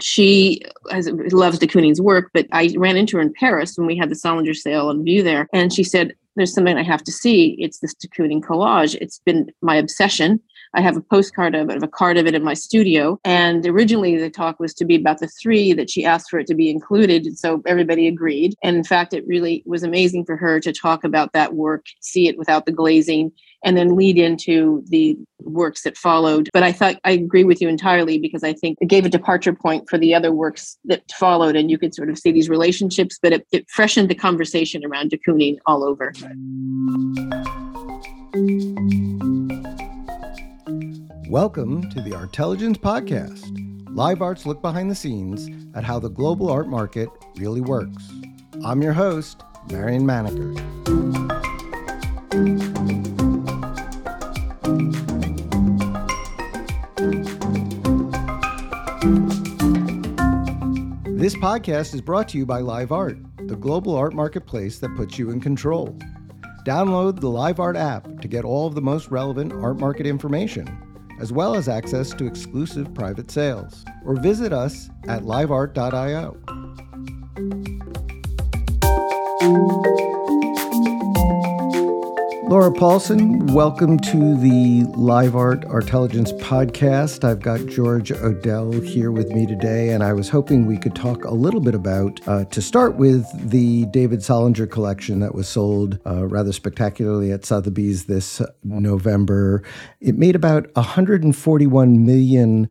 she has, loves de Kooning's work, but I ran into her in Paris when we had the Solinger sale and view there. And she said, there's something I have to see. It's this Kooning collage. It's been my obsession. I have a postcard of it, of a card of it in my studio. And originally the talk was to be about the three that she asked for it to be included. And so everybody agreed. And in fact, it really was amazing for her to talk about that work, see it without the glazing, and then lead into the works that followed. But I thought I agree with you entirely because I think it gave a departure point for the other works that followed, and you could sort of see these relationships, but it, it freshened the conversation around de Kooning all over. Welcome to the Artelligence Podcast. Live Arts look behind the scenes at how the global art market really works. I'm your host, Marion Maneker. This podcast is brought to you by Live Art, the global art marketplace that puts you in control. Download the Live Art app to get all of the most relevant art market information, as well as access to exclusive private sales. Or visit us at liveart.io. Laura Paulson, welcome to the Live Art Artelligence podcast. I've got George Odell here with me today, and I was hoping we could talk a little bit about, uh, to start with, the David Solinger collection that was sold uh, rather spectacularly at Sotheby's this November. It made about $141 million,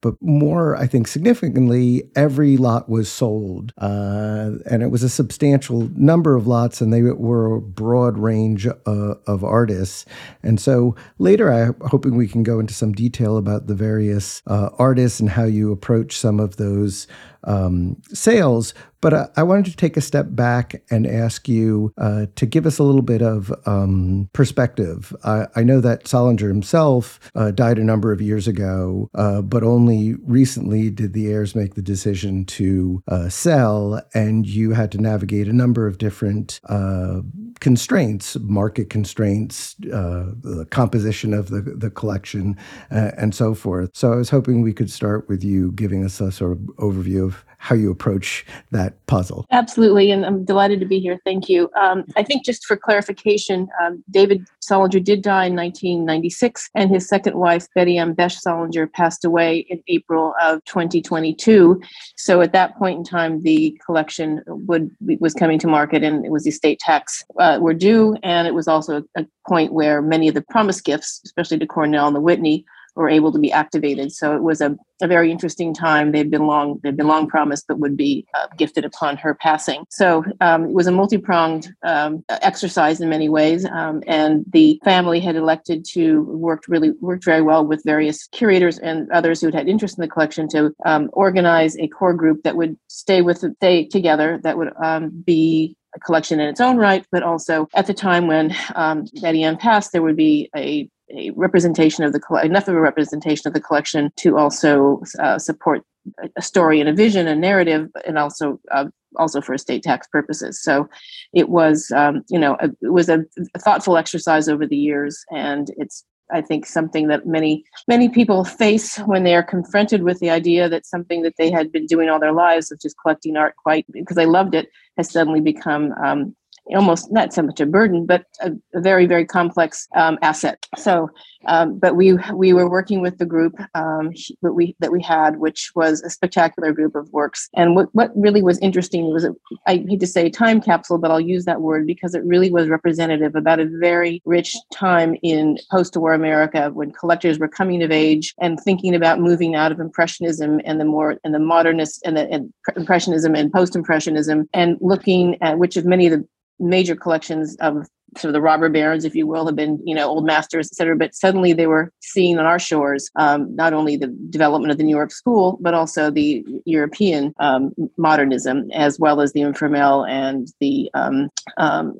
but more, I think, significantly, every lot was sold. Uh, and it was a substantial number of lots, and they were a broad range uh, of artists. And so later, I'm hoping we can go into some detail about the various uh, artists and how you approach some of those um, sales. But I, I, wanted to take a step back and ask you uh, to give us a little bit of um, perspective. I, I, know that Solinger himself uh, died a number of years ago, uh, but only recently did the heirs make the decision to uh, sell, and you had to navigate a number of different uh, constraints, market constraints, uh, the composition of the, the collection, and so forth. So I was hoping we could start with you giving us a sort of overview of how you approach that puzzle. Absolutely, and I'm delighted to be here. Thank you. Um, I think just for clarification, um, David Solinger did die in 1996, and his second wife, Betty M. Besh Solinger, passed away in April of 2022. So at that point in time, the collection would was coming to market, and it was estate tax uh, were due, and it was also a point where many of the promise gifts, especially to Cornell and the Whitney, were able to be activated. So it was a, a very interesting time. They'd been long they'd been long promised, but would be uh, gifted upon her passing. So um, it was a multi pronged um, exercise in many ways, um, and the family had elected to worked really worked very well with various curators and others who had interest in the collection to um, organize a core group that would stay with stay together that would um, be a collection in its own right, but also at the time when um, Betty Ann passed, there would be a a representation of the enough of a representation of the collection to also uh, support a story and a vision, a narrative, and also uh, also for estate tax purposes. So it was um, you know a, it was a, a thoughtful exercise over the years, and it's I think something that many many people face when they are confronted with the idea that something that they had been doing all their lives, which is collecting art, quite because they loved it, has suddenly become um, almost not so much a burden, but a, a very, very complex um, asset. So, um, but we we were working with the group um, that we that we had, which was a spectacular group of works. And what what really was interesting was, I hate to say time capsule, but I'll use that word because it really was representative about a very rich time in post-war America when collectors were coming of age and thinking about moving out of impressionism and the more and the modernist and the and impressionism and post-impressionism and looking at which of many of the major collections of sort of the robber barons, if you will, have been, you know, old masters, et cetera. But suddenly they were seeing on our shores um, not only the development of the New York school, but also the European um, modernism, as well as the Informel and the um, um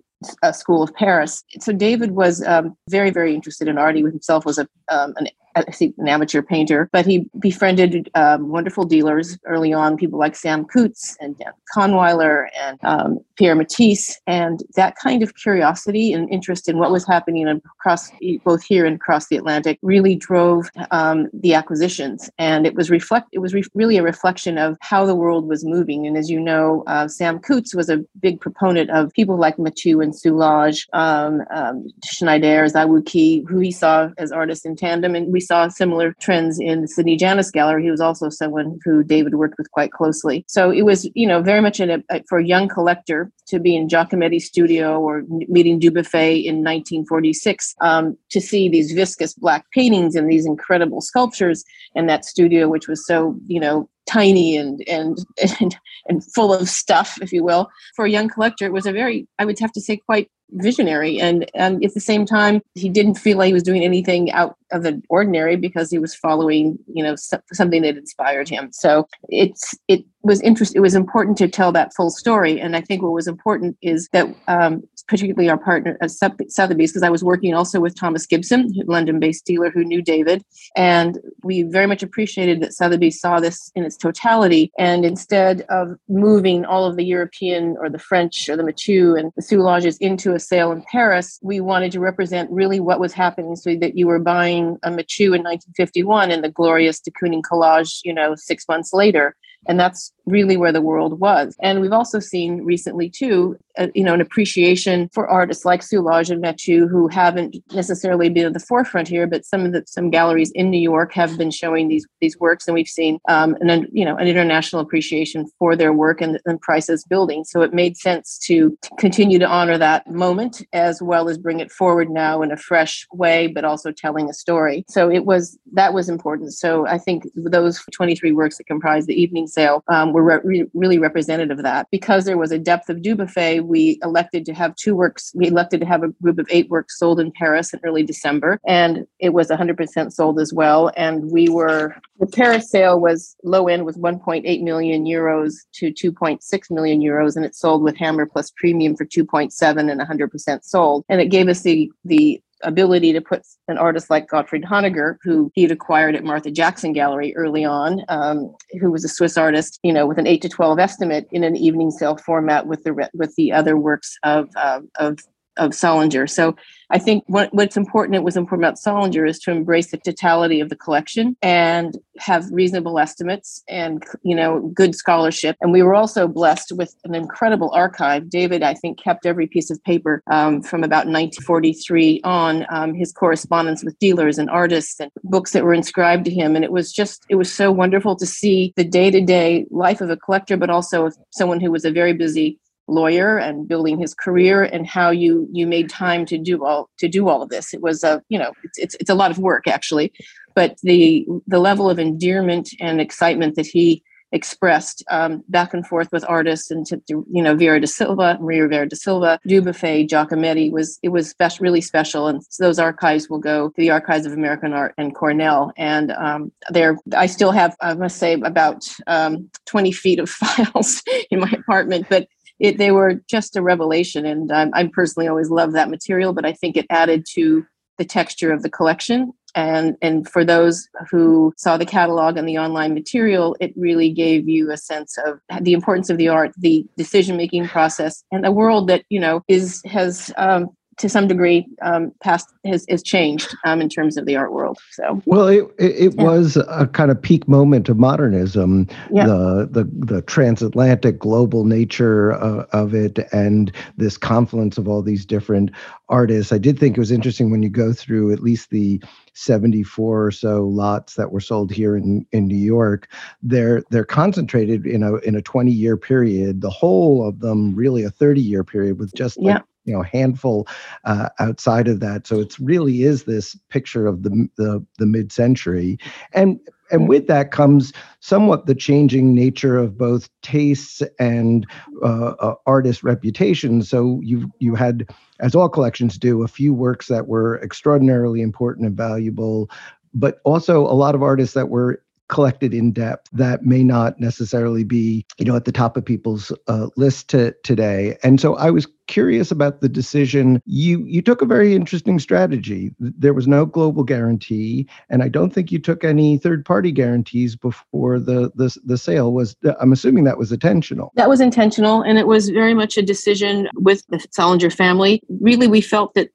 School of Paris. So David was um, very, very interested in art. He himself was a, um, an an amateur painter, but he befriended um, wonderful dealers early on, people like Sam Kootz and Dan Kahnweiler and um, Pierre Matisse. And that kind of curiosity and interest in what was happening across both here and across the Atlantic really drove um, the acquisitions. And it was reflect it was re- really a reflection of how the world was moving. And as you know, uh, Sam Kootz was a big proponent of people like Mathieu and Soulages, um, um, Schneider, Zao Wou-Ki, who he saw as artists in tandem. And we saw similar trends in the Sidney Janis Gallery. He was also someone who David worked with quite closely. So it was, you know, very much a, for a young collector to be in Giacometti's studio or meeting Dubuffet in 1946 um, to see these viscous black paintings and these incredible sculptures in that studio, which was so, you know, tiny and and and and full of stuff, if you will. For a young collector, it was a very, I would have to say, quite visionary. And and at the same time, he didn't feel like he was doing anything out of the ordinary because he was following, you know, something that inspired him. So it's it was interest. It was important to tell that full story. And I think what was important is that um, particularly our partner at Sotheby's, because I was working also with Thomas Gibson, London-based dealer who knew David, and we very much appreciated that Sotheby's saw this in its totality. And instead of moving all of the European or the French or the Mathieu and the Soulages into a sale in Paris, we wanted to represent really what was happening, so that you were buying a Mathieu in 1951 and the glorious de Kooning collage, you know, six months later and that's really where the world was. And we've also seen recently too, uh, you know, an appreciation for artists like Soulages and Mathieu, who haven't necessarily been at the forefront here, but some of the some galleries in New York have been showing these these works, and we've seen um, an you know an international appreciation for their work and, and prices building. So it made sense to continue to honor that moment as well as bring it forward now in a fresh way, but also telling a story. So it was that was important. So I think those 23 works that comprise the evening sale um, were re- really representative of that. Because there was a depth of Dubuffet, we elected to have two works. We elected to have a group of eight works sold in Paris in early December, and it was 100% sold as well. And we were the Paris sale was low end was 1.8 million euros to 2.6 million euros, and it sold with Hammer plus premium for 2.7 and 100% sold. And it gave us the the ability to put an artist like Gottfried Honegger, who he'd acquired at Martha Jackson Gallery early on, um, who was a Swiss artist, you know, with an eight to twelve estimate in an evening sale format with the with the other works of uh, of of Solinger. So I think what, what's important, it was important about Solinger, is to embrace the totality of the collection and have reasonable estimates and you know good scholarship. And we were also blessed with an incredible archive. David, I think, kept every piece of paper um, from about 1943 on um, his correspondence with dealers and artists and books that were inscribed to him. And it was just it was so wonderful to see the day to day life of a collector, but also of someone who was a very busy lawyer and building his career and how you you made time to do all to do all of this. It was a you know it's it's, it's a lot of work actually. But the the level of endearment and excitement that he expressed um, back and forth with artists and to, to, you know Vieira da Silva, Maria Vieira da Silva, Dubuffet, Giacometti was it was spe- really special, and so those archives will go to the Archives of American Art and Cornell, and um, there I still have I must say about um, twenty feet of files in my apartment, but it, they were just a revelation. And um, I personally always love that material, but I think it added to the texture of the collection. And, and for those who saw the catalog and the online material, it really gave you a sense of the importance of the art, the decision making process, and a world that you know is has um, to some degree um, past has, has changed um, in terms of the art world so well it, it, it yeah. was a kind of peak moment of modernism yeah. the, the the transatlantic global nature of, of it and this confluence of all these different artists i did think it was interesting when you go through at least the 74 or so lots that were sold here in, in New York, they're they're concentrated in a in a 20 year period. The whole of them really a 30 year period with just like, yeah you know handful uh, outside of that. So it really is this picture of the the, the mid-century. And and with that comes somewhat the changing nature of both tastes and uh, uh, artist reputation. So you you had as all collections do a few works that were extraordinarily important and valuable but also a lot of artists that were collected in depth that may not necessarily be, you know, at the top of people's uh, list to, today. And so I was curious about the decision. You you took a very interesting strategy. There was no global guarantee, and I don't think you took any third party guarantees before the the, the sale was. I'm assuming that was intentional. That was intentional, and it was very much a decision with the Solinger family. Really, we felt that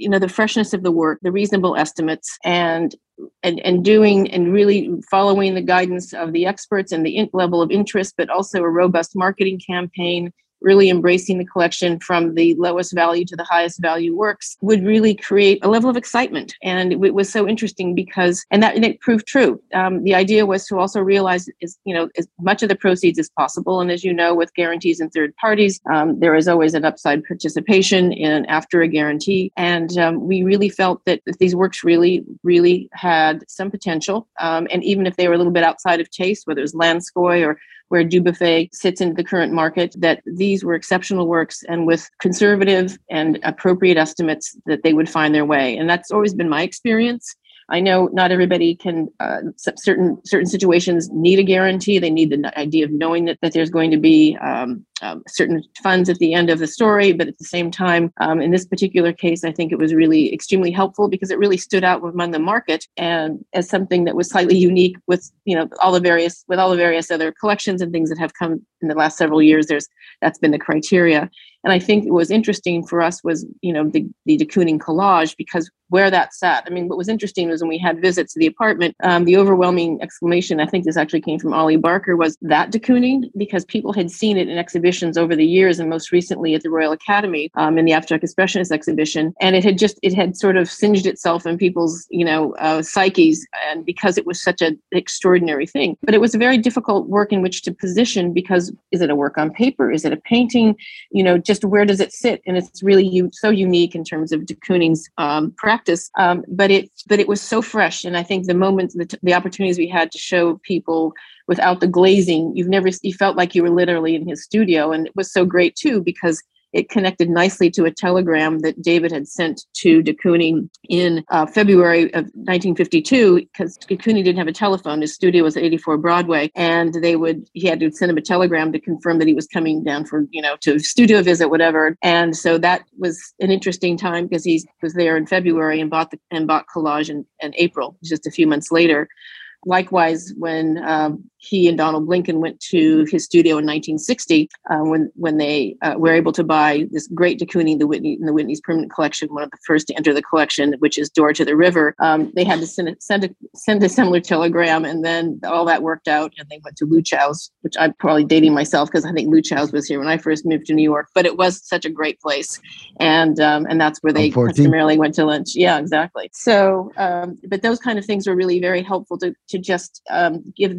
you know the freshness of the work the reasonable estimates and and, and doing and really following the guidance of the experts and the level of interest but also a robust marketing campaign really embracing the collection from the lowest value to the highest value works would really create a level of excitement. And it was so interesting because, and that and it proved true. Um, the idea was to also realize is, you know, as much of the proceeds as possible. And as you know, with guarantees and third parties, um, there is always an upside participation in after a guarantee. And um, we really felt that these works really, really had some potential, um, and even if they were a little bit outside of taste, whether it was Lanskoy or where Dubuffet sits in the current market, that these were exceptional works and with conservative and appropriate estimates that they would find their way. And that's always been my experience. I know not everybody can. Uh, certain certain situations need a guarantee. They need the idea of knowing that, that there's going to be um, um, certain funds at the end of the story. But at the same time, um, in this particular case, I think it was really extremely helpful because it really stood out among the market and as something that was slightly unique with you know all the various with all the various other collections and things that have come in the last several years. There's that's been the criteria. And I think what was interesting for us was, you know, the, the de Kooning collage because where that sat. I mean, what was interesting was when we had visits to the apartment, um, the overwhelming exclamation, I think this actually came from Ollie Barker, was that de Kooning because people had seen it in exhibitions over the years and most recently at the Royal Academy um, in the Abstract Expressionist exhibition. And it had just, it had sort of singed itself in people's, you know, uh, psyches and because it was such an extraordinary thing. But it was a very difficult work in which to position because is it a work on paper? Is it a painting? You know, just where does it sit? And it's really u- so unique in terms of de Kooning's um, practice. Um, but it but it was so fresh, and I think the moments, the, t- the opportunities we had to show people without the glazing, you've never you felt like you were literally in his studio, and it was so great too because it connected nicely to a telegram that David had sent to de Kooning in uh, February of 1952 because de Kooning didn't have a telephone. His studio was at 84 Broadway, and they would he had to send him a telegram to confirm that he was coming down for you know to studio visit, whatever. And so that was an interesting time because he was there in February and bought the and bought collage in, in April, just a few months later. Likewise, when um, he and Donald Blinken went to his studio in 1960, uh, when when they uh, were able to buy this great de Kooning, the Whitney in the Whitney's permanent collection, one of the first to enter the collection, which is Door to the River. Um, they had to send a, send a, send a similar telegram, and then all that worked out, and they went to Luchow's, which I'm probably dating myself because I think Luchow's was here when I first moved to New York, but it was such a great place, and um, and that's where they primarily went to lunch. Yeah, exactly. So, um, but those kind of things were really very helpful to to just um, give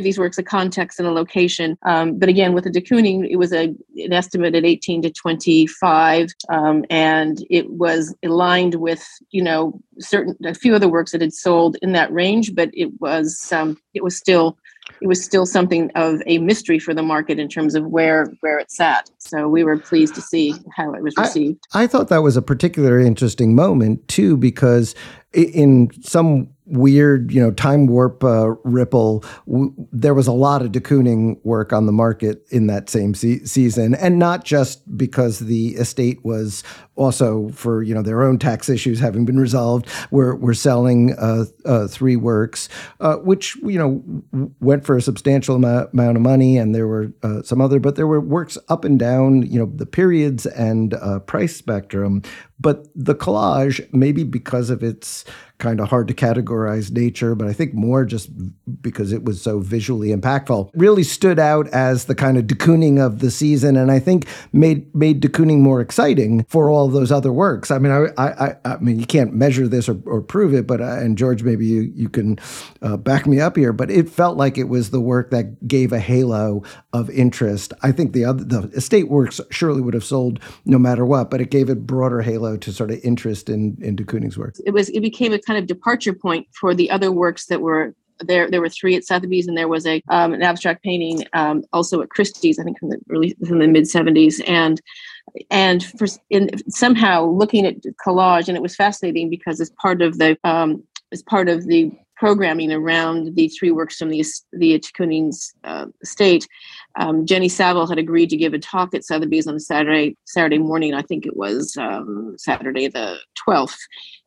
give these works a context and a location. Um, but again, with the de Kooning, it was a an estimate at 18 to 25, um, and it was aligned with you know certain a few other works that had sold in that range, but it was um, it was still it was still something of a mystery for the market in terms of where where it sat. So we were pleased to see how it was received. I, I thought that was a particularly interesting moment too, because in some weird, you know, time warp uh, ripple, w- there was a lot of de Kooning work on the market in that same se- season, and not just because the estate was also for you know their own tax issues having been resolved. We're we're selling uh, uh, three works, uh, which you know went for a substantial amount, amount of money, and there were uh, some other, but there were works up and down, you know, the periods and uh, price spectrum. But the collage, maybe because of its kind of hard to categorize nature, but I think more just because it was so visually impactful, really stood out as the kind of de Kooning of the season, and I think made made de Kooning more exciting for all those other works. I mean, I I, I mean, you can't measure this or, or prove it, but uh, and George, maybe you you can uh, back me up here, but it felt like it was the work that gave a halo of interest. I think the other the estate works surely would have sold no matter what, but it gave a broader halo to sort of interest in in de Kooning's work. It was it became a kind of departure point for the other works that were there. There were three at Sotheby's, and there was a um, an abstract painting um, also at Christie's, I think in the early in the mid '70s, and and for in, somehow looking at collage, and it was fascinating because as part of the um, as part of the programming around the three works from the the Kooning's uh, estate, um, Jenny Saville had agreed to give a talk at Sotheby's on Saturday Saturday morning. I think it was um, Saturday the twelfth,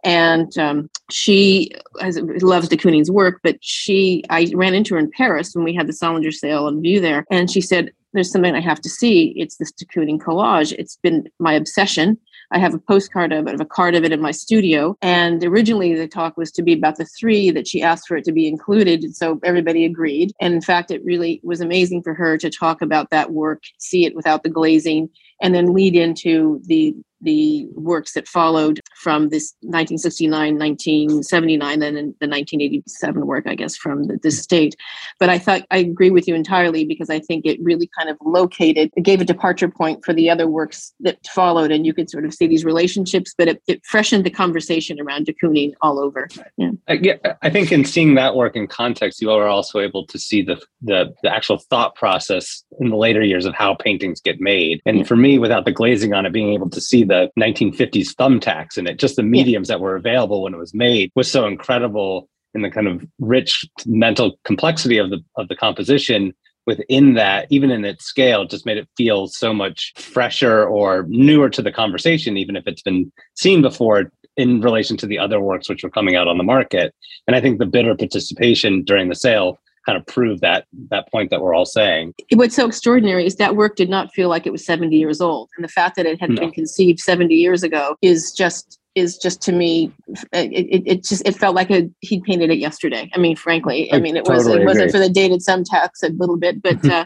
and um, she has, loves de Kooning's work. But she, I ran into her in Paris when we had the Solinger sale on view there, and she said, "There's something I have to see. It's this de Kooning collage. It's been my obsession." I have a postcard of it, of a card of it in my studio. And originally the talk was to be about the three that she asked for it to be included. And so everybody agreed. And in fact, it really was amazing for her to talk about that work, see it without the glazing, and then lead into the the works that followed from this 1969, 1979, then the 1987 work, I guess, from the, this state. But I thought I agree with you entirely because I think it really kind of located, it gave a departure point for the other works that followed, and you could sort of see these relationships, but it, it freshened the conversation around de Kooning all over. Yeah. I, yeah, I think in seeing that work in context, you are also able to see the, the, the actual thought process in the later years of how paintings get made. And yeah. for me, without the glazing on it, being able to see the 1950s thumbtacks in it, just the mediums yeah. that were available when it was made was so incredible in the kind of rich mental complexity of the of the composition within that even in its scale just made it feel so much fresher or newer to the conversation even if it's been seen before in relation to the other works which were coming out on the market and i think the bidder participation during the sale kind of prove that that point that we're all saying. What's so extraordinary is that work did not feel like it was 70 years old, and the fact that it had no. been conceived 70 years ago is just is just to me it, it, just it felt like a, he'd painted it yesterday i mean frankly i, I mean it totally was it agree. wasn't for the dated some text a little bit but uh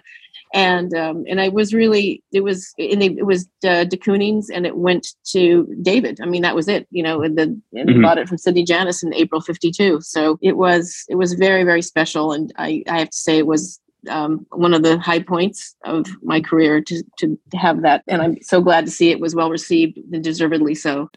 and um, and I was really it was and it was uh, de Kooning's and it went to David. I mean that was it, you know. And the and mm-hmm. bought it from Sidney Janis in April '52. So it was it was very very special, and I I have to say it was um, one of the high points of my career to, to have that. And I'm so glad to see it was well received and deservedly so.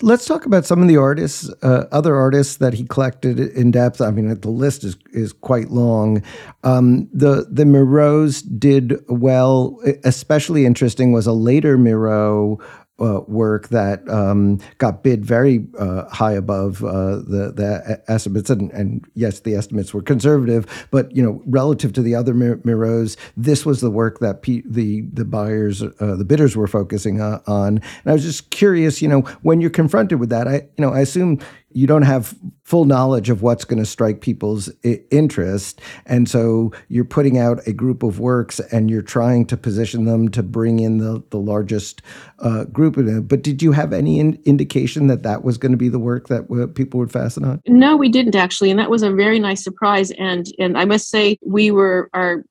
Let's talk about some of the artists, uh, other artists that he collected in depth. I mean, the list is is quite long. Um, the the Miros did well. Especially interesting was a later Miro uh, work that um, got bid very uh, high above uh, the the estimates, and, and, yes, the estimates were conservative, but you know, relative to the other Mir- Miros, this was the work that P- the the buyers, uh, the bidders, were focusing on. And I was just curious, you know, when you're confronted with that, I you know, I assume you don't have full knowledge of what's going to strike people's I- interest. And so you're putting out a group of works and you're trying to position them to bring in the, the largest uh, group but did you have any in- indication that that was going to be the work that w- people would fasten on? No we didn't actually and that was a very nice surprise. And and i must say we were our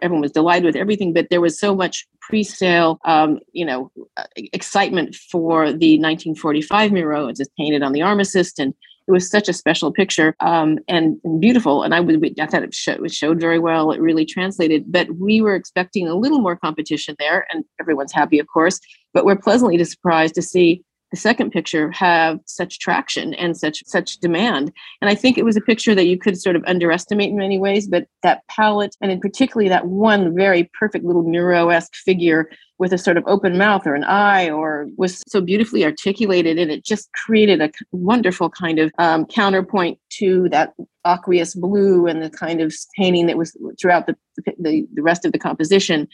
everyone was delighted with everything but there was so much pre-sale um, you know excitement for the 1945 Miro it's painted on the armistice and it was such a special picture um, and, and, beautiful. And I, would, I thought it, show, it showed very well. It really translated. But we were expecting a little more competition there, and everyone's happy, of course. But we're pleasantly surprised to see the second picture have such traction and such such demand. And i think it was a picture that you could sort of underestimate in many ways but that palette and in particularly that one very perfect little miro-esque figure with a sort of open mouth or an eye or was so beautifully articulated and it just created a wonderful kind of um, counterpoint to that aqueous blue and the kind of painting that was throughout the, the, the rest of the composition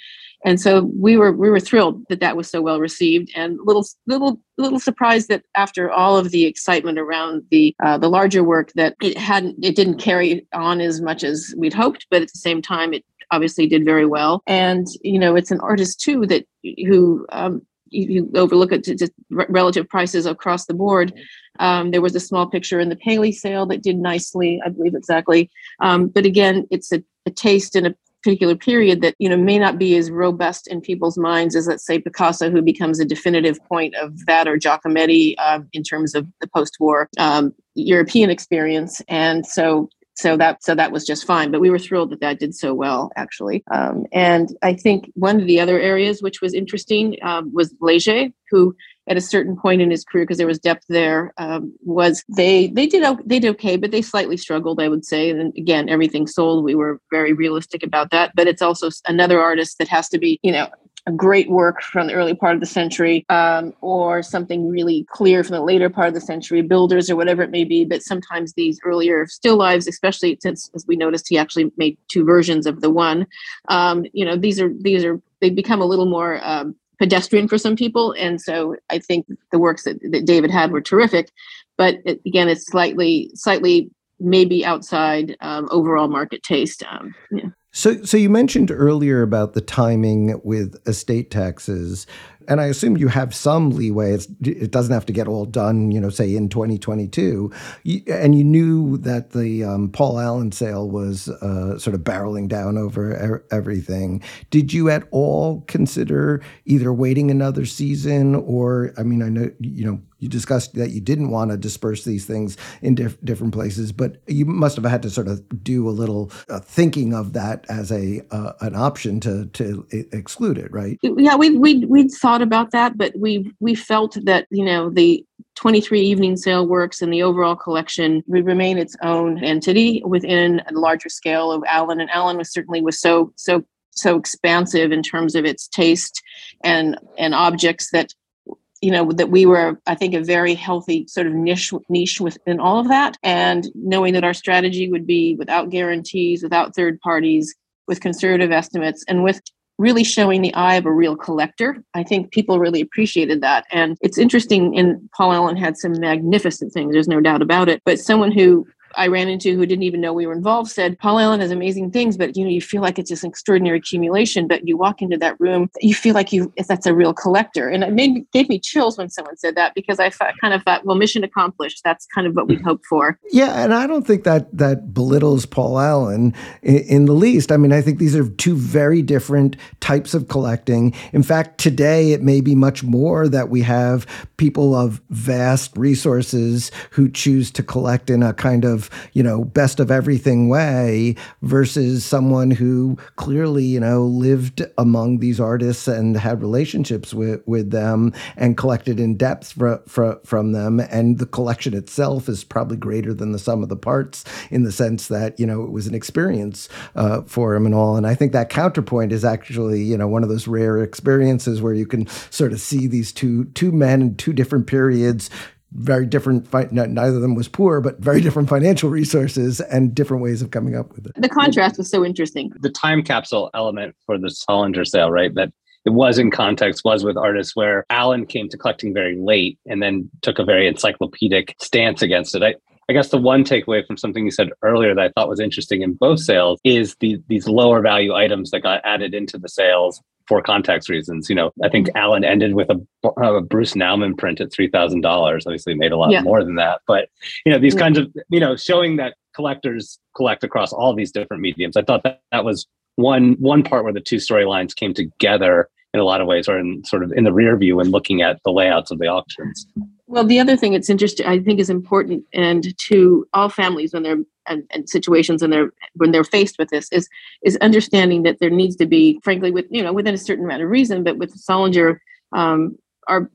and so we were we were thrilled that that was so well received and little little little surprised that after all of the excitement around the uh, the larger work that it hadn't it didn't carry on as much as we'd hoped but at the same time it obviously did very well and you know it's an artist too that who um, you overlook to, relative prices across the board. Um, there was a small picture in the Paley sale that did nicely, I believe exactly. Um, but again, it's a, a, taste and a particular period that you know may not be as robust in people's minds as let's say Picasso, who becomes a definitive point of that, or Giacometti uh, in terms of the post-war um, European experience. And so so that so that was just fine but we were thrilled that that did so well actually um, and i think one of the other areas which was interesting um, was Léger who at a certain point in his career because there was depth there um, was they they did they did okay but they slightly struggled i would say and again everything sold we were very realistic about that but it's also another artist that has to be you know a great work from the early part of the century um, or something really clear from the later part of the century, builders or whatever it may be. But sometimes these earlier still lives, especially since, as we noticed, he actually made two versions of the one. Um, you know, these are these are they become a little more um, pedestrian for some people, and so I think the works that, that David had were terrific. But it, again, it's slightly slightly maybe outside um, overall market taste. Um, yeah. So, so you mentioned earlier about the timing with estate taxes and I assume you have some leeway. It's, it doesn't have to get all done, you know, say in 2022. You, and you knew that the um, Paul Allen sale was uh, sort of barreling down over er- everything. Did you at all consider either waiting another season or, I mean, I know, you know, you discussed that you didn't want to disperse these things in diff- different places, but you must have had to sort of do a little uh, thinking of that as a uh, an option to to exclude it, right? Yeah, we we we thought thought about that, but we we felt that you know the 23 evening sale works and the overall collection would remain its own entity within a larger scale of Allen. And Allen was certainly was so so so expansive in terms of its taste and and objects that you know that we were i think a very healthy sort of niche niche within all of that and knowing that our strategy would be without guarantees without third parties with conservative estimates and with really showing the eye of a real collector. I think people really appreciated that. And it's interesting, and Paul Allen had some magnificent things, there's no doubt about it. But someone who I ran into who didn't even know we were involved said, Paul Allen has amazing things, but you know, you feel like it's this extraordinary accumulation. But you walk into that room, you feel like you that's a real collector. And it made me, gave me chills when someone said that because I thought, kind of thought, well, mission accomplished. That's kind of what we mm. hoped for. Yeah, and I don't think that that belittles Paul Allen in, in the least. I mean, I think these are two very different types of collecting. In fact, today it may be much more that we have people of vast resources who choose to collect in a kind of you know, best of everything way versus someone who clearly, you know, lived among these artists and had relationships with, with them and collected in depth fr- fr- from them. And the collection itself is probably greater than the sum of the parts in the sense that, you know, it was an experience uh, for him and all. And I think that counterpoint is actually, you know, one of those rare experiences where you can sort of see these two two men in two different periods very different fi- neither of them was poor but very different financial resources and different ways of coming up with it. The contrast was so interesting. The time capsule element for the Solinger sale right? That it was in context was with artists where Allen came to collecting very late and then took a very encyclopedic stance against it. I, I guess the one takeaway from something you said earlier that I thought was interesting in both sales is the, these lower value items that got added into the sales for context reasons. You know, I think mm-hmm. Allen ended with a, uh, a Bruce Nauman print at three thousand dollars. Obviously, made a lot yeah. more than that, but you know, these yeah. kinds of you know, showing that collectors collect across all these different mediums. I thought that that was one one part where the two storylines came together in a lot of ways, or in sort of in the rear view and looking at the layouts of the auctions. Well, the other thing that's interesting, I think, is important, and to all families when they're and, and, situations when they're when they're faced with this is is understanding that there needs to be, frankly, with you know within a certain amount of reason, but with Solinger, um, our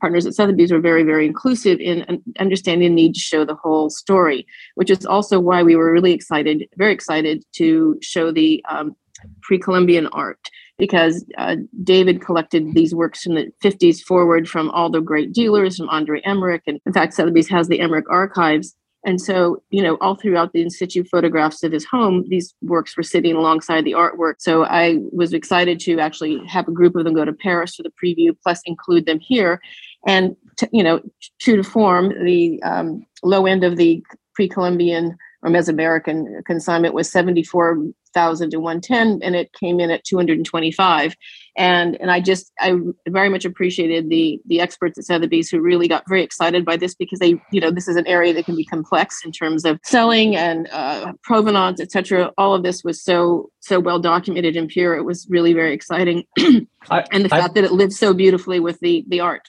partners at Sotheby's were very very inclusive in understanding the need to show the whole story, which is also why we were really excited, very excited to show the um, pre-Columbian art because uh, David collected these works from the 50s forward from all the great dealers, from Andre Emmerich. And in fact, Sotheby's has the Emmerich archives. And so, you know, all throughout the in situ photographs of his home, these works were sitting alongside the artwork. So I was excited to actually have a group of them go to Paris for the preview, plus include them here. And, t- you know, true to form, the um, low end of the pre Columbian or Mesoamerican consignment was 74,000 to 110 and it came in at 225 and and I just I very much appreciated the the experts at Sotheby's who really got very excited by this because they you know this is an area that can be complex in terms of selling and uh, provenance etc all of this was so so well documented and pure. It was really very exciting. I, and the fact that it lived so beautifully with the the art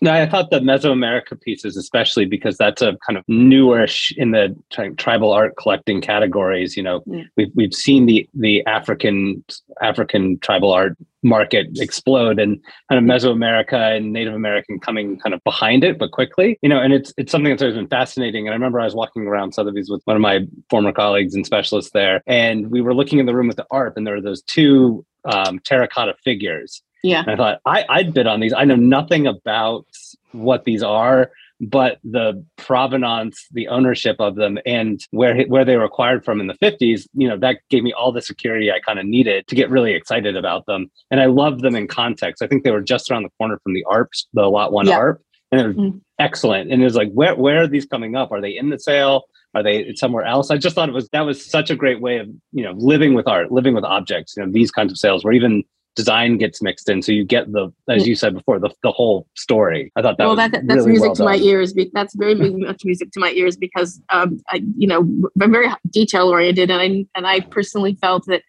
no, I thought the Mesoamerica pieces, especially because that's a kind of newish in the tri- tribal art collecting categories. You know, yeah. we've we've seen the the African African tribal art market explode, and kind of Mesoamerica and Native American coming kind of behind it, but quickly. You know, and it's it's something that's always been fascinating. And I remember I was walking around Sotheby's with one of my former colleagues and specialists there, and we were looking in the room with the art, and there were those two um, terracotta figures Yeah. And I thought I, I'd bid on these. I know nothing about what these are, but the provenance, the ownership of them, and where where they were acquired from in the 50s, you know, that gave me all the security I kind of needed to get really excited about them. And I loved them in context. I think they were just around the corner from the Arps, the Lot One Yeah. Arp, and it was Mm. excellent. And it was like, where where are these coming up? Are they in the sale? Are they somewhere else? I just thought it was that was such a great way of you know living with art, living with objects. You know, these kinds of sales where even design gets mixed in, so you get the as you said before the the whole story. I thought that well, that, that's really music well to my ears. That's very much music to my ears because, um, I, you know, I'm very detail oriented, and I and I personally felt that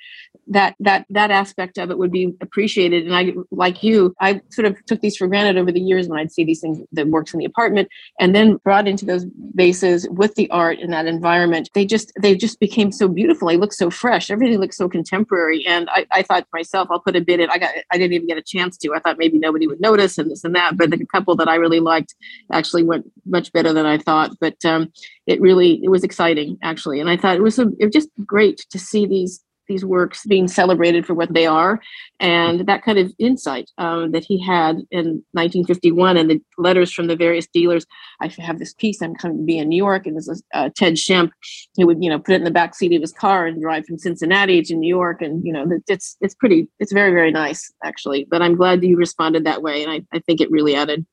that that that aspect of it would be appreciated. And I, like you, I sort of took these for granted over the years when I'd see these things that works in the apartment, and then brought into those bases with the art in that environment. They just they just became so beautiful. They look so fresh. Everything looks so contemporary. And I, I thought to myself, I'll put a bid in. I got I didn't even get a chance to. I thought maybe nobody would notice and this and that. But the couple that I really liked actually went much better than I thought. But um, it really it was exciting actually, and I thought it was a, it was just great to see these these works being celebrated for what they are, and that kind of insight um, that he had in 1951, and the letters from the various dealers. I have this piece. I'm coming to be in New York, and this is uh, Ted Schempp. He would you know put it in the back seat of his car and drive from Cincinnati to New York, and you know it's it's pretty it's very very nice actually. But I'm glad that you responded that way, and I, I think it really added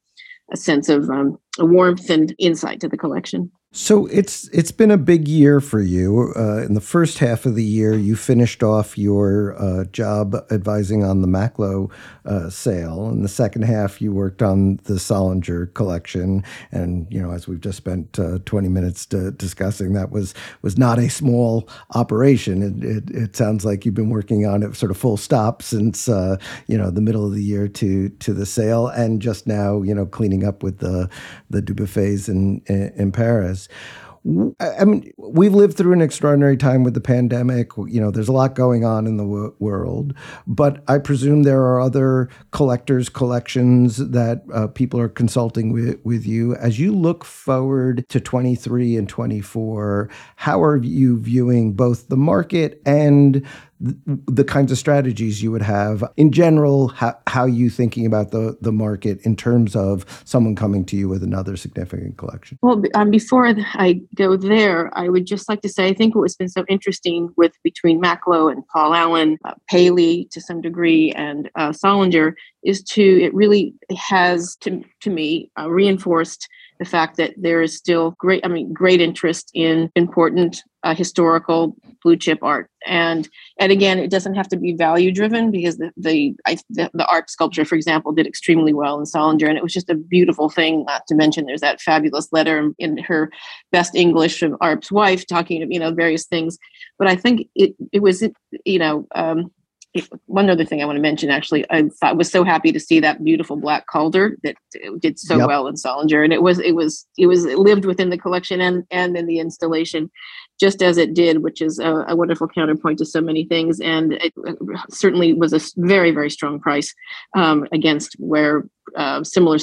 a sense of um, warmth and insight to the collection. So it's it's been a big year for you. Uh, in the first half of the year, you finished off your uh, job advising on the Macklowe uh, sale. In the second half, you worked on the Solinger collection, and you know, as we've just spent uh, twenty minutes to, discussing, that was was not a small operation. It, it, it sounds like you've been working on it sort of full stop since uh, you know the middle of the year to to the sale, and just now, you know, cleaning up with the the Dubuffets in in, in Paris. I mean, we've lived through an extraordinary time with the pandemic. You know, there's a lot going on in the w- world, but I presume there are other collectors' collections that uh, people are consulting with, with you. As you look forward to 23 and 24, how are you viewing both the market and the kinds of strategies you would have in general how, how you thinking about the, the market in terms of someone coming to you with another significant collection? Well, um, before I go there, I would just like to say I think what's been so interesting with between Macklowe and Paul Allen, uh, Paley to some degree, and uh, Solinger is to it really has to to me uh, reinforced the fact that there is still great I mean great interest in important uh, historical blue chip art. And and again it doesn't have to be value driven because the the, I, the the Arp sculpture for example did extremely well in Solinger and it was just a beautiful thing not to mention there's that fabulous letter in, in her best English from Arp's wife talking you know various things. But I think it it was you know um, one other thing I want to mention, actually, I thought was so happy to see that beautiful black Calder that did so Yep. well in Solinger, and it was it was it was it lived within the collection and and in the installation, just as it did, which is a, a wonderful counterpoint to so many things, and it uh, certainly was a very very strong price um, against where uh, similar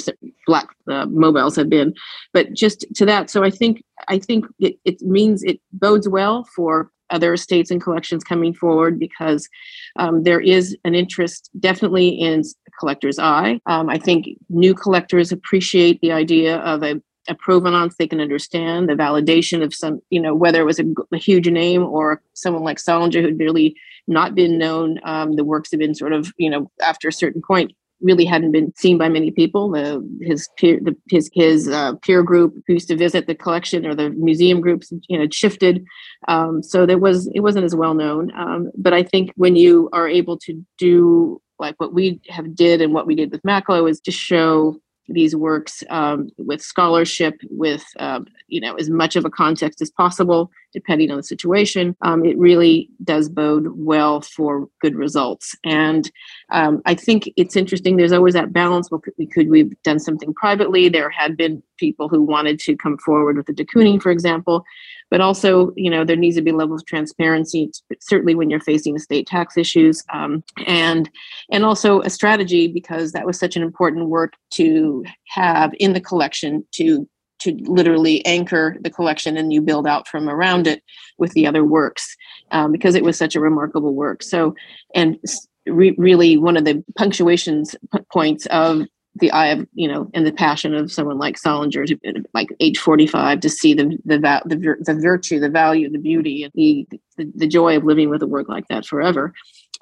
black uh, mobiles have been, but just to that, so I think I think it, it means it bodes well for other estates and collections coming forward because um, there is an interest definitely in collector's eye. Um, I think new collectors appreciate the idea of a, a provenance they can understand, the validation of some, you know, whether it was a huge name or someone like Solinger who'd really not been known. Um, the works have been sort of, you know, after a certain point, really hadn't been seen by many people. The his peer the, his his uh, peer group who used to visit the collection or the museum groups, you know, shifted. Um, so there was it wasn't as well known. Um, but I think when you are able to do like what we have did and what we did with Macklowe is to show these works um, with scholarship, with um, you know as much of a context as possible, depending on the situation. Um, it really does bode well for good results. And um, I think it's interesting. There's always that balance. Well, could we could we've done something privately? There had been people who wanted to come forward with the de Kooning, for example, but also you know there needs to be a level of transparency, certainly when you're facing estate tax issues, um, and and also a strategy because that was such an important work to have in the collection to to literally anchor the collection and you build out from around it with the other works um, because it was such a remarkable work. So and re- really one of the punctuations points of the eye of you know and the passion of someone like Solinger to like age 45 to see the the the, the virtue the value the beauty and the, the, the joy of living with a work like that forever.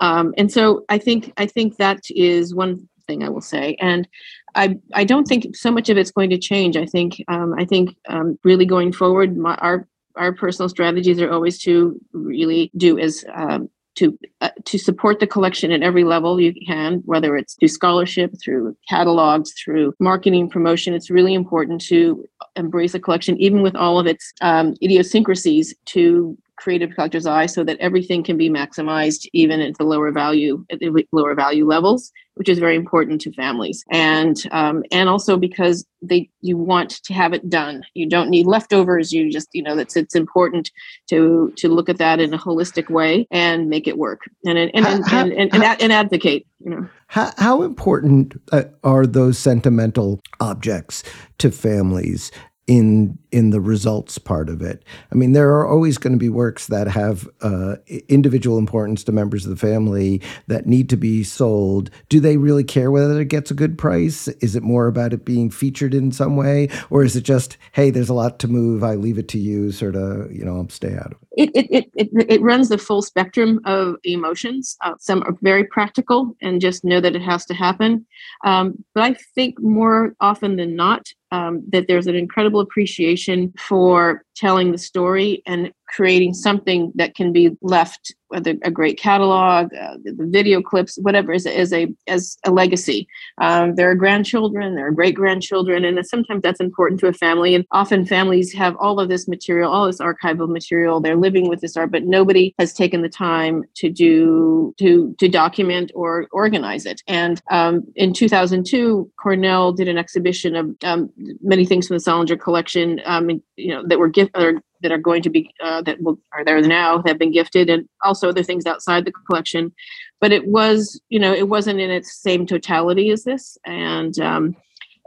Um, and so I think I think that is one thing I will say. And I I don't think so much of it's going to change. I think um, I think um, really going forward my, our our personal strategies are always to really do as um, to uh, to support the collection at every level you can whether it's through scholarship through catalogs through marketing promotion it's really important to embrace a collection even with all of its um, idiosyncrasies to creative collector's eye so that everything can be maximized even at the lower value at the lower value levels which is very important to families. And um, and also because they you want to have it done. You don't need leftovers. You just you know that's it's important to to look at that in a holistic way and make it work. And and and, and, and, and, and, and advocate you know. How, how important uh, are those sentimental objects to families in in the results part of it. I mean, there are always going to be works that have uh, individual importance to members of the family that need to be sold. Do they really care whether it gets a good price? Is it more about it being featured in some way, or is it just, hey, there's a lot to move, I leave it to you, sort of, you know, stay out of it? It it it, it runs the full spectrum of emotions. Uh, some are very practical and just know that it has to happen, um, but I think more often than not, um, that there's an incredible appreciation for telling the story and creating something that can be left whether a great catalog uh, the video clips whatever is, is a as a legacy. Um, there are grandchildren there are great grandchildren and sometimes that's important to a family and often families have all of this material all this archival material they're living with this art but nobody has taken the time to do to to document or organize it. And um, in 2002 cornell did an exhibition of um, many things from the Solinger collection um, you know that were gift or that are going to be uh, that will are there now that have been gifted and also other things outside the collection but it was you know it wasn't in its same totality as this and um,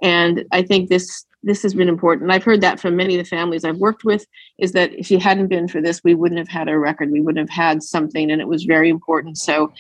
and i think this this has been important i've heard that from many of the families i've worked with is that if it hadn't been for this we wouldn't have had a record we wouldn't have had something and it was very important so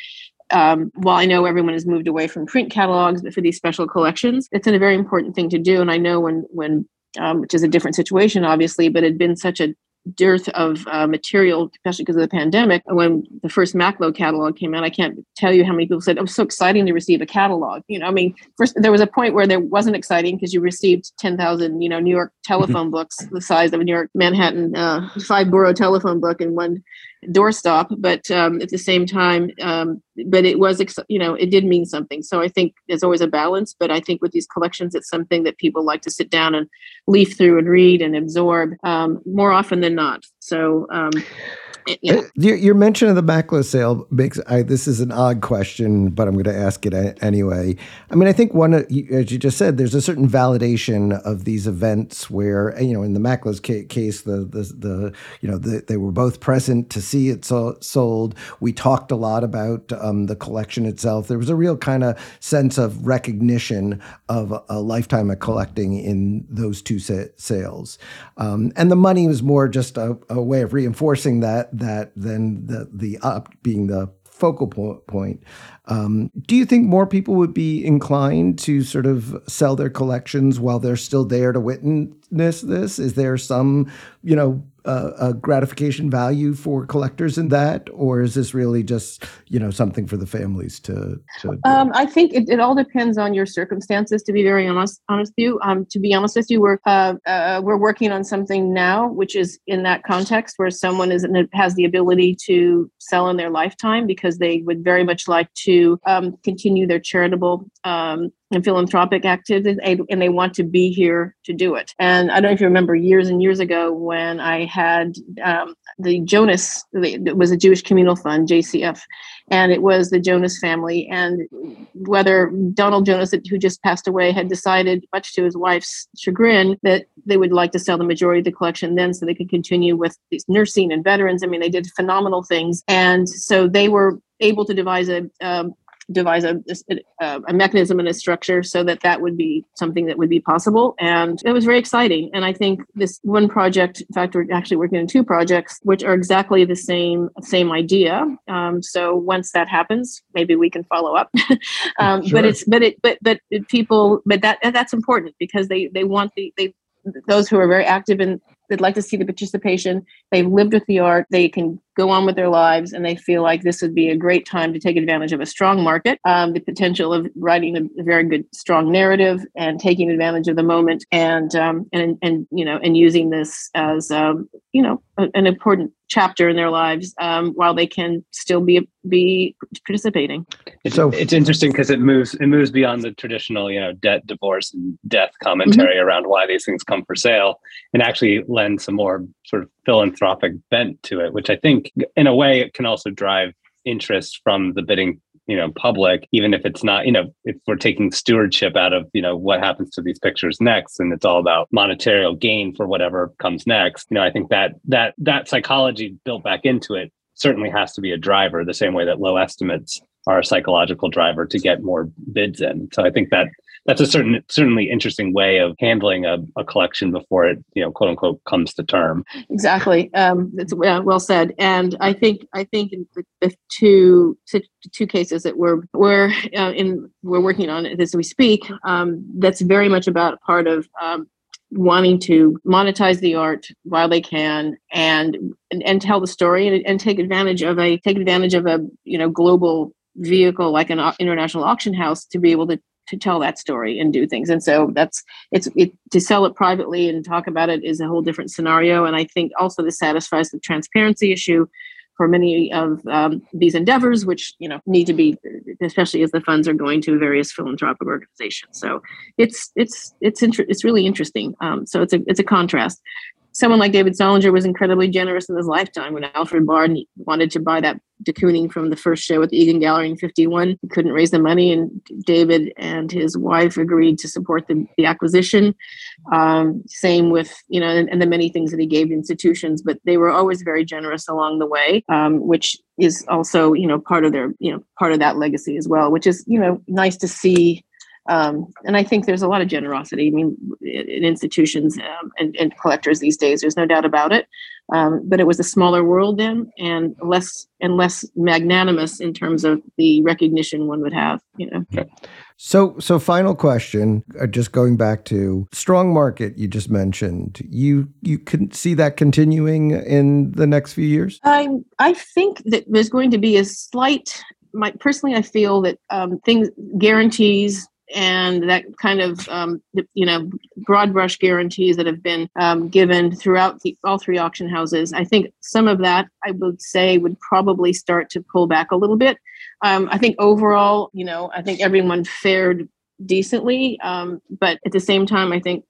um, while I know everyone has moved away from print catalogs, but for these special collections, it's a very important thing to do. And I know when when um, which is a different situation, obviously, but it had been such a dearth of uh, material, especially because of the pandemic. When the first Macklowe catalog came out, I can't tell you how many people said, "It was so exciting to receive a catalog." You know, I mean, first there was a point where there wasn't exciting because you received ten thousand, you know, New York telephone books the size of a New York Manhattan uh, five borough telephone book in one doorstop but um, at the same time um, but it was you know it did mean something. So i think there's always a balance but i think with these collections it's something that people like to sit down and leaf through and read and absorb um, more often than not. So um, yeah. Your, your, mention of the Macklowe sale makes I, this is an odd question, but I'm going to ask it anyway. I mean, I think one, as you just said, there's a certain validation of these events where you know, in the Macklowe's case, the the, the you know the, they were both present to see it so, sold. We talked a lot about um, the collection itself. There was a real kind of sense of recognition of a, a lifetime of collecting in those two sa- sales, um, and the money was more just a, a way of reinforcing that that then the the up being the focal point. Um, do you think more people would be inclined to sort of sell their collections while they're still there to witness this? Is there some, you know, uh, a gratification value for collectors in that, or is this really just you know something for the families to? to um, I think it, it, all depends on your circumstances. To be very honest, honest with you, um, to be honest with you, we're uh, uh, we're working on something now, which is in that context where someone is has the ability to sell in their lifetime because they would very much like to um, continue their charitable um, and philanthropic activities and they want to be here to do it. And i don't know if you remember years and years ago when i had um, the jonas it was a jewish communal fund jcf and it was the jonas family. And whether donald jonas who just passed away had decided much to his wife's chagrin that they would like to sell the majority of the collection then so they could continue with these nursing and veterans. I mean they did phenomenal things. And so they were able to devise a um, devise a, a, a mechanism and a structure so that that would be something that would be possible. And it was very exciting. And I think this one project, in fact, we're actually working on two projects, which are exactly the same same idea. Um, so once that happens, maybe we can follow up. um, sure. But it's but it but but people but that that's important because they they want the they those who are very active in they'd like to see the participation they've lived with the art they can go on with their lives and they feel like this would be a great time to take advantage of a strong market um, the potential of writing a, very good strong narrative and taking advantage of the moment and um, and and you know and using this as um, you know an important chapter in their lives um, while they can still be be participating it's, so it's interesting because it moves it moves beyond the traditional you know debt divorce and death commentary mm-hmm. around why these things come for sale and actually lends some more sort of philanthropic bent to it, which I think in a way it can also drive interest from the bidding you know public even if it's not you know if we're taking stewardship out of you know what happens to these pictures next and it's all about monetary gain for whatever comes next you know i think that that that psychology built back into it certainly has to be a driver the same way that low estimates are a psychological driver to get more bids in. So i think that that's a certain certainly interesting way of handling a, a collection before it you know quote unquote comes to term. Exactly. Um, it's well said. And i think i think in the, the two two cases that we're we're uh, in we're working on as we speak um, that's very much about part of um, wanting to monetize the art while they can and and, and tell the story and, and take advantage of a take advantage of a you know global vehicle like an international auction house to be able to to tell that story and do things. And so that's it's it to sell it privately and talk about it is a whole different scenario. And i think also this satisfies the transparency issue for many of um, these endeavors which you know need to be especially as the funds are going to various philanthropic organizations. So it's it's it's inter- it's really interesting. Um, so it's a it's a contrast someone like David Solinger was incredibly generous in his lifetime. When Alfred Barr wanted to buy that de Kooning from the first show at the Egan Gallery in 51, he couldn't raise the money, and David and his wife agreed to support the, the acquisition. Um, same with, you know, and, and, the many things that he gave institutions, but they were always very generous along the way, um, which is also, you know, part of their, you know, part of that legacy as well, which is, you know, nice to see um, and I think there's a lot of generosity. I mean, in institutions um, and, and, collectors these days, there's no doubt about it. Um, but it was a smaller world then, and less and less magnanimous in terms of the recognition one would have. You know. So, so final question. Uh, just going back to strong market you just mentioned. You you can see that continuing in the next few years. I I think that there's going to be a slight my personally i feel that um, things guarantees and that kind of um, you know broad brush guarantees that have been um, given throughout the, all three auction houses. I think some of that i would say would probably start to pull back a little bit. Um, i think overall you know i think everyone fared decently um, but at the same time i think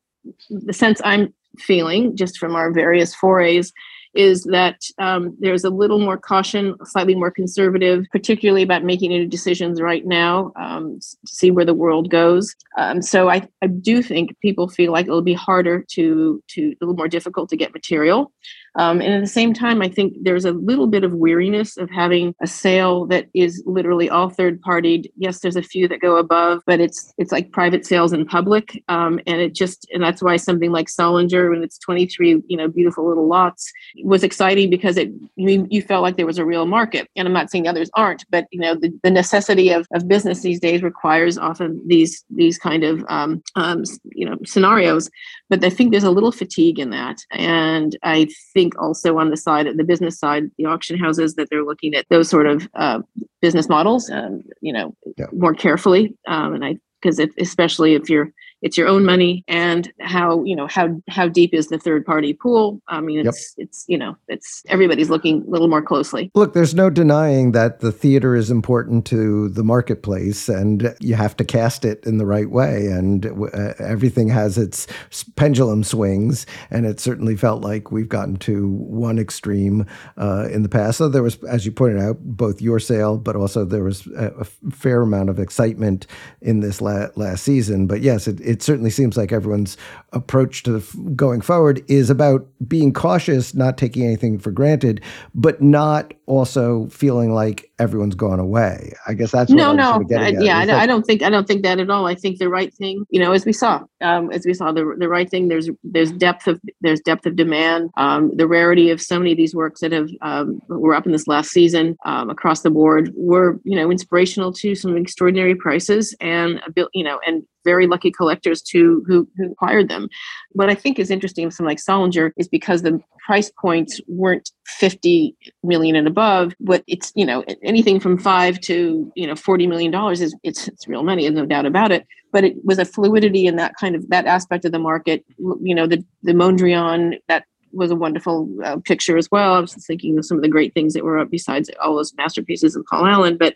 the sense i'm feeling just from our various forays is that um, there's a little more caution, slightly more conservative, particularly about making any decisions right now um, to see where the world goes. Um, so I, I do think people feel like it'll be harder to to a little more difficult to get material. Um, and at the same time, I think there's a little bit of weariness of having a sale that is literally all third partied. Yes, there's a few that go above, but it's it's like private sales in public, um, and it just and that's why something like Solinger, when it's 23, you know, beautiful little lots, was exciting because it you, you felt like there was a real market. And I'm not saying the others aren't, but you know, the, the necessity of, of business these days requires often these these kind of um, um, you know scenarios. But I think there's a little fatigue in that, and I think think also on the side of the business side, the auction houses that they're looking at those sort of uh, business models, um, you know, yeah. more carefully. Um, and I because if especially if you're it's your own money and how you know how how deep is the third party pool? I mean it's yep. it's you know it's everybody's looking a little more closely. Look there's no denying that the theater is important to the marketplace and you have to cast it in the right way. And uh, everything has its pendulum swings and it certainly felt like we've gotten to one extreme uh, in the past. So there was as you pointed out both your sale but also there was a, a fair amount of excitement in this la- last season. But yes it, it certainly seems like everyone's approach to going forward is about being cautious, not taking anything for granted, but not also feeling like everyone's gone away. I guess that's no, no, uh, yeah, I, I, don't think I don't think that at all. I think the right thing, you know, as we saw, um, as we saw the the right thing. There's there's depth of there's depth of demand. Um, the rarity of so many of these works that have um, were up in this last season um, across the board were you know inspirational to some extraordinary prices and a bill, you know and very lucky collectors to who, who acquired them. What I think is interesting something like Solinger is because the price points weren't 50 million and above, but it's, you know, anything from five to, you know, 40 million dollars is it's, it's real money, and no doubt about it. But it was a fluidity in that kind of that aspect of the market. You know, the the Mondrian that was a wonderful uh, picture as well. I was thinking of some of the great things that were up besides all those masterpieces of Paul Allen, but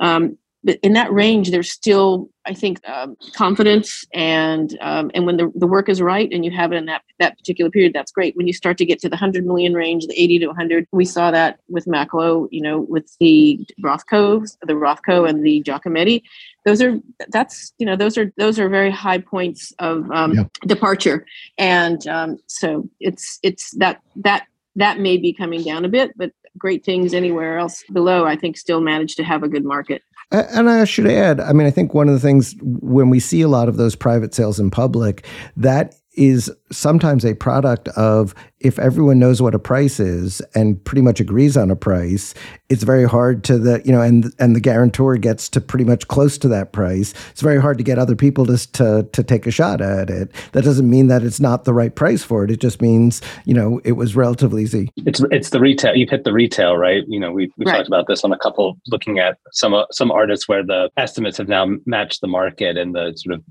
um, but in that range, there's still, I think, um, confidence and um, and when the, the work is right and you have it in that that particular period, that's great. When you start to get to the hundred million range, the eighty to hundred, we saw that with Macklowe, you know, with the Rothkos, the Rothko and the Giacometti. Those are that's you know those are those are very high points of um, departure, and um, so it's it's that that that may be coming down a bit, but great things anywhere else below, I think, still manage to have a good market. And I should add, I mean, I think one of the things when we see a lot of those private sales in public, that is sometimes a product of if everyone knows what a price is and pretty much agrees on a price, it's very hard to the you know and and the guarantor gets to pretty much close to that price. It's very hard to get other people to to to take a shot at it. That doesn't mean that it's not the right price for it. It just means you know it was relatively easy. It's it's the retail. You've hit the retail, right? You know we we right. talked about this on a couple looking at some uh, some artists where the estimates have now matched the market and the sort of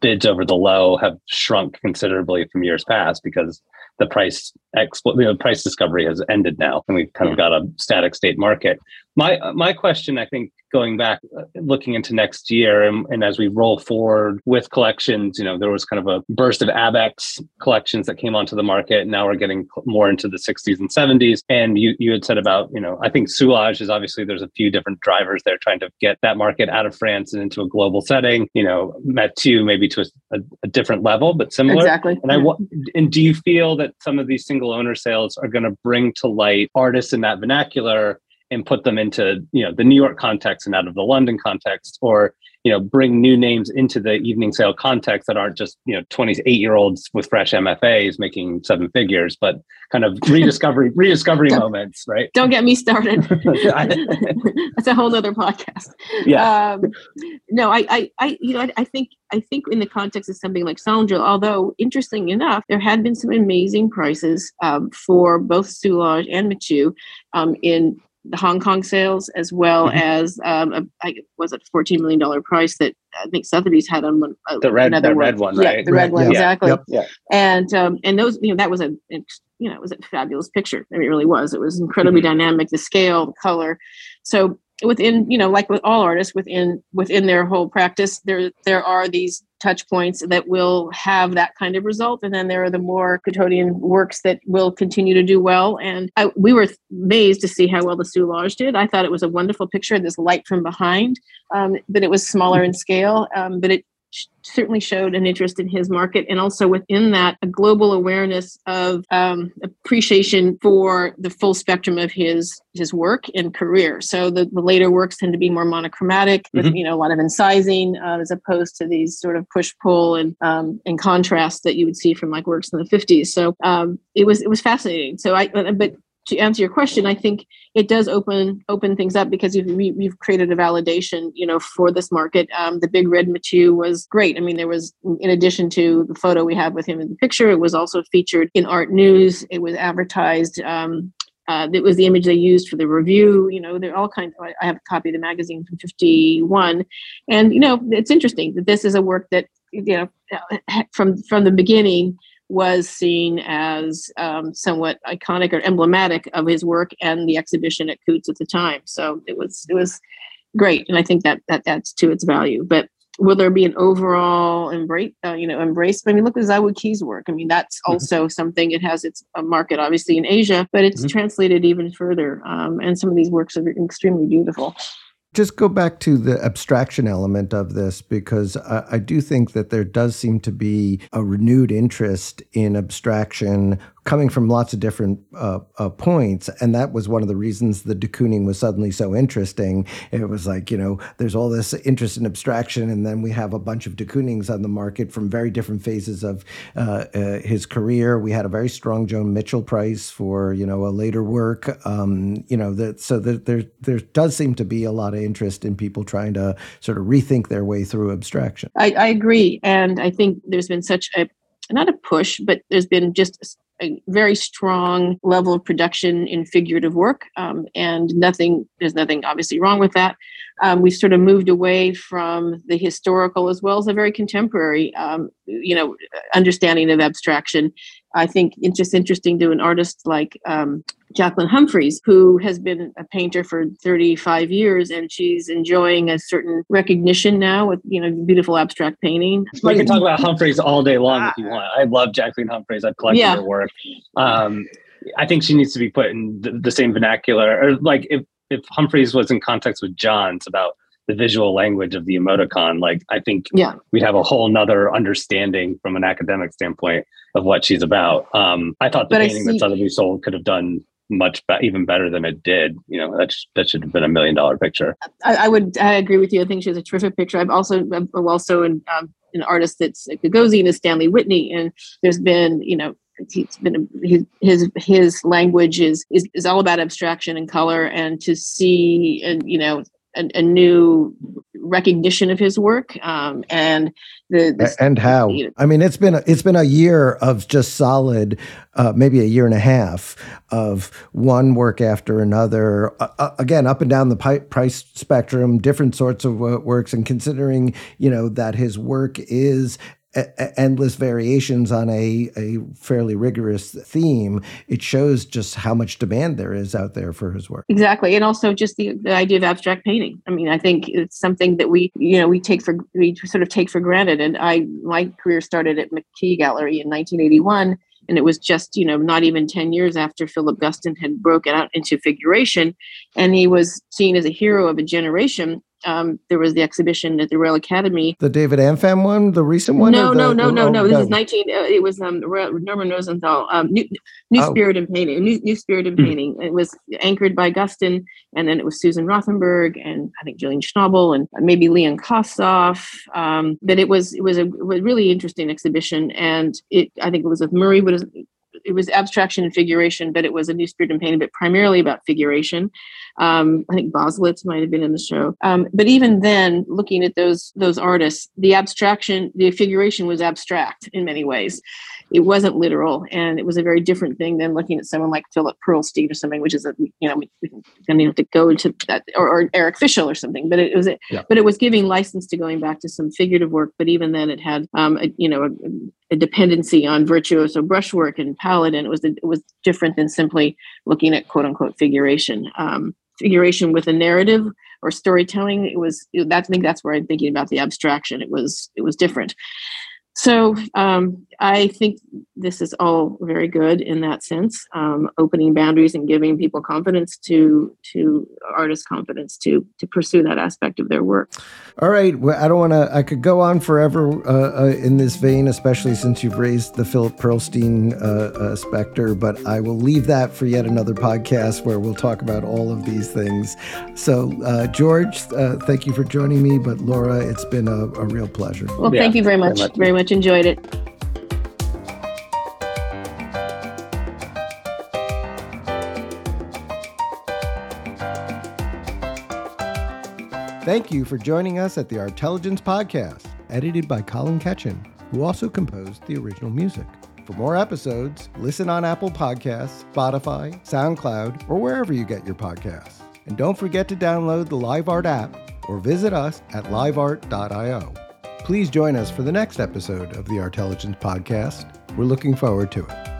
bids over the low have shrunk considerably from years past because the price expl- know, price discovery has ended now, and we've kind of got a static state market. My my question, I think, going back, looking into next year, and, and, as we roll forward with collections, you know, there was kind of a burst of Abex collections that came onto the market. Now we're getting more into the 60s and 70s. And you you had said about, you know, I think Soulages is obviously there's a few different drivers there trying to get that market out of France and into a global setting. You know, Mathieu maybe to a, a, a different level, but similar. Exactly. And I and do you feel that some of these single owner sales are going to bring to light artists in that vernacular and put them into you know the New York context and out of the London context, or you know bring new names into the evening sale context that aren't just you know 28 year olds with fresh MFAs making seven figures, but kind of rediscovery rediscovery moments, right? Don't get me started. That's a whole other podcast. Yeah. Um, no, I, I, I, you know, I, I think I think in the context of something like Solinger, although interesting enough, there had been some amazing prices um, for both Soulages and Mathieu um, in the Hong Kong sales, as well mm-hmm. as um, a, I, was it fourteen million dollar price that I think Sotheby's had on one. Uh, the red, the red one, right? Yeah, the red, red one, yeah. exactly. Yep. Yeah. And um, and those, you know, that was a, you know, it was a fabulous picture. I mean, it really was. It was incredibly mm-hmm. dynamic. The scale, the color. So within, you know, like with all artists, within within their whole practice, there there are these touch points that will have that kind of result. And then there are the more Couturier works that will continue to do well. And I, we were amazed to see how well the Soulages did. I thought it was a wonderful picture, this light from behind, um, but it was smaller in scale, um, but it certainly showed an interest in his market. And also within that a global awareness of um, appreciation for the full spectrum of his his work and career. So the, the later works tend to be more monochromatic with mm-hmm. you know a lot of incising uh, as opposed to these sort of push pull and um, and contrast that you would see from like works in the 50s so um, it was it was fascinating. So i but to answer your question, I think it does open open things up because you've you've created a validation, you know, for this market. Um, the big red Mathieu was great. I mean, there was in addition to the photo we have with him in the picture, it was also featured in Art News. It was advertised. Um, uh, it was the image they used for the review. You know, there are all kinds. Of, I have a copy of the magazine from '51, and you know, it's interesting that this is a work that you know from from the beginning was seen as um, somewhat iconic or emblematic of his work and the exhibition at Kootz at the time. So it was it was great, and I think that that adds to its value. But will there be an overall embrace? Uh, you know, embrace. I mean, look at Zao Wou-Ki's work. I mean, that's mm-hmm. also something. It has its market, obviously, in Asia, but it's mm-hmm. translated even further. Um, and some of these works are extremely beautiful just go back to the abstraction element of this because I, I, do think that there does seem to be a renewed interest in abstraction coming from lots of different uh, uh, points. And that was one of the reasons the de Kooning was suddenly so interesting. It was like, you know, there's all this interest in abstraction, and then we have a bunch of de Koonings on the market from very different phases of uh, uh, his career. We had a very strong Joan Mitchell price for, you know, a later work. Um, you know, that so there, there, there does seem to be a lot of interest in people trying to sort of rethink their way through abstraction. I, I agree. And I think there's been such a not a push, but there's been just a very strong level of production in figurative work, um, and nothing. There's nothing obviously wrong with that. Um, we've sort of moved away from the historical as well as a very contemporary, um, you know, understanding of abstraction. I think it's just interesting to an artist like um, Jacqueline Humphries, who has been a painter for 35 years, and she's enjoying a certain recognition now with you know beautiful abstract painting. We can talk about Humphries all day long if you want. I love Jacqueline Humphries. I've collected yeah. her work. Um, I think she needs to be put in the, the same vernacular, or like if if Humphries was in context with Johns about the visual language of the emoticon, like I think yeah. we'd have a whole nother understanding from an academic standpoint of what she's about. Um, I thought the but painting that Sotheby's sold could have done much be- even better than it did. You know, that sh- that should have been a million dollar picture. I, I, would I agree with you. I think she has a terrific picture. I've also I'm also an um, an artist that's a Gagosian is Stanley Whitney, and there's been you know he's been his his his language is, is is all about abstraction and color and to see and you know a, a new recognition of his work um, and the, the, and how? you know, I mean it's been a, it's been a year of just solid uh, maybe a year and a half of one work after another uh, uh again up and down the pi- price spectrum different sorts of works and considering you know that his work is endless variations on a, a fairly rigorous theme, it shows just how much demand there is out there for his work. Exactly. And also just the, the idea of abstract painting. I mean, I think it's something that we, you know, we take for, we sort of take for granted. And I, my career started at McKee Gallery in 1981 and it was just you know not even 10 years after philip guston had broken out into figuration and he was seen as a hero of a generation um, there was the exhibition at the Royal Academy. The David Anfam one, the recent one? No, the, no, no, no, oh, no. This is 19, uh, it was um, Norman Rosenthal, um, New, new oh. Spirit in Painting, New, new Spirit in mm. Painting. It was anchored by Guston, and then it was Susan Rothenberg, and I think Julian Schnabel, and maybe Leon Kossoff. Um, but it was, it was a, was really interesting exhibition, and it, I think it was with Murray, but it was abstraction and figuration, but it was a new spirit in painting, but primarily about figuration. Um, I think Baselitz might have been in the show. Um, but even then, looking at those those artists, the abstraction, the figuration was abstract in many ways. It wasn't literal, and it was a very different thing than looking at someone like Philip Pearlstein or something, which is a you know we, we don't have to go into that, or, or Eric Fischl or something. But it was a, yeah. but it was giving license to going back to some figurative work. But even then, it had um, a, you know a, a dependency on virtuoso brushwork and palette, and it was it was different than simply looking at quote unquote figuration. Um, figuration with a narrative or storytelling. It was that I think that's where I'm thinking about the abstraction. It was it was different. So um, I think this is all very good in that sense, um, opening boundaries and giving people confidence to to artists confidence to to pursue that aspect of their work. All right, well, I don't want to. I could go on forever uh, uh, in this vein, especially since you've raised the Philip Pearlstein uh, uh, specter. But I will leave that for yet another podcast where we'll talk about all of these things. So, uh, George, uh, thank you for joining me. But Laura, it's been a, a real pleasure. Well, yeah, thank you very much. Very much. Very much much enjoyed it. Thank you for joining us at the Artelligence Podcast, edited by Colin Ketchen, who also composed the original music. For more episodes, listen on Apple Podcasts, Spotify, SoundCloud, or wherever you get your podcasts. And don't forget to download the LiveArt app or visit us at liveart.io. Please join us for the next episode of the Artelligence Podcast. We're looking forward to it.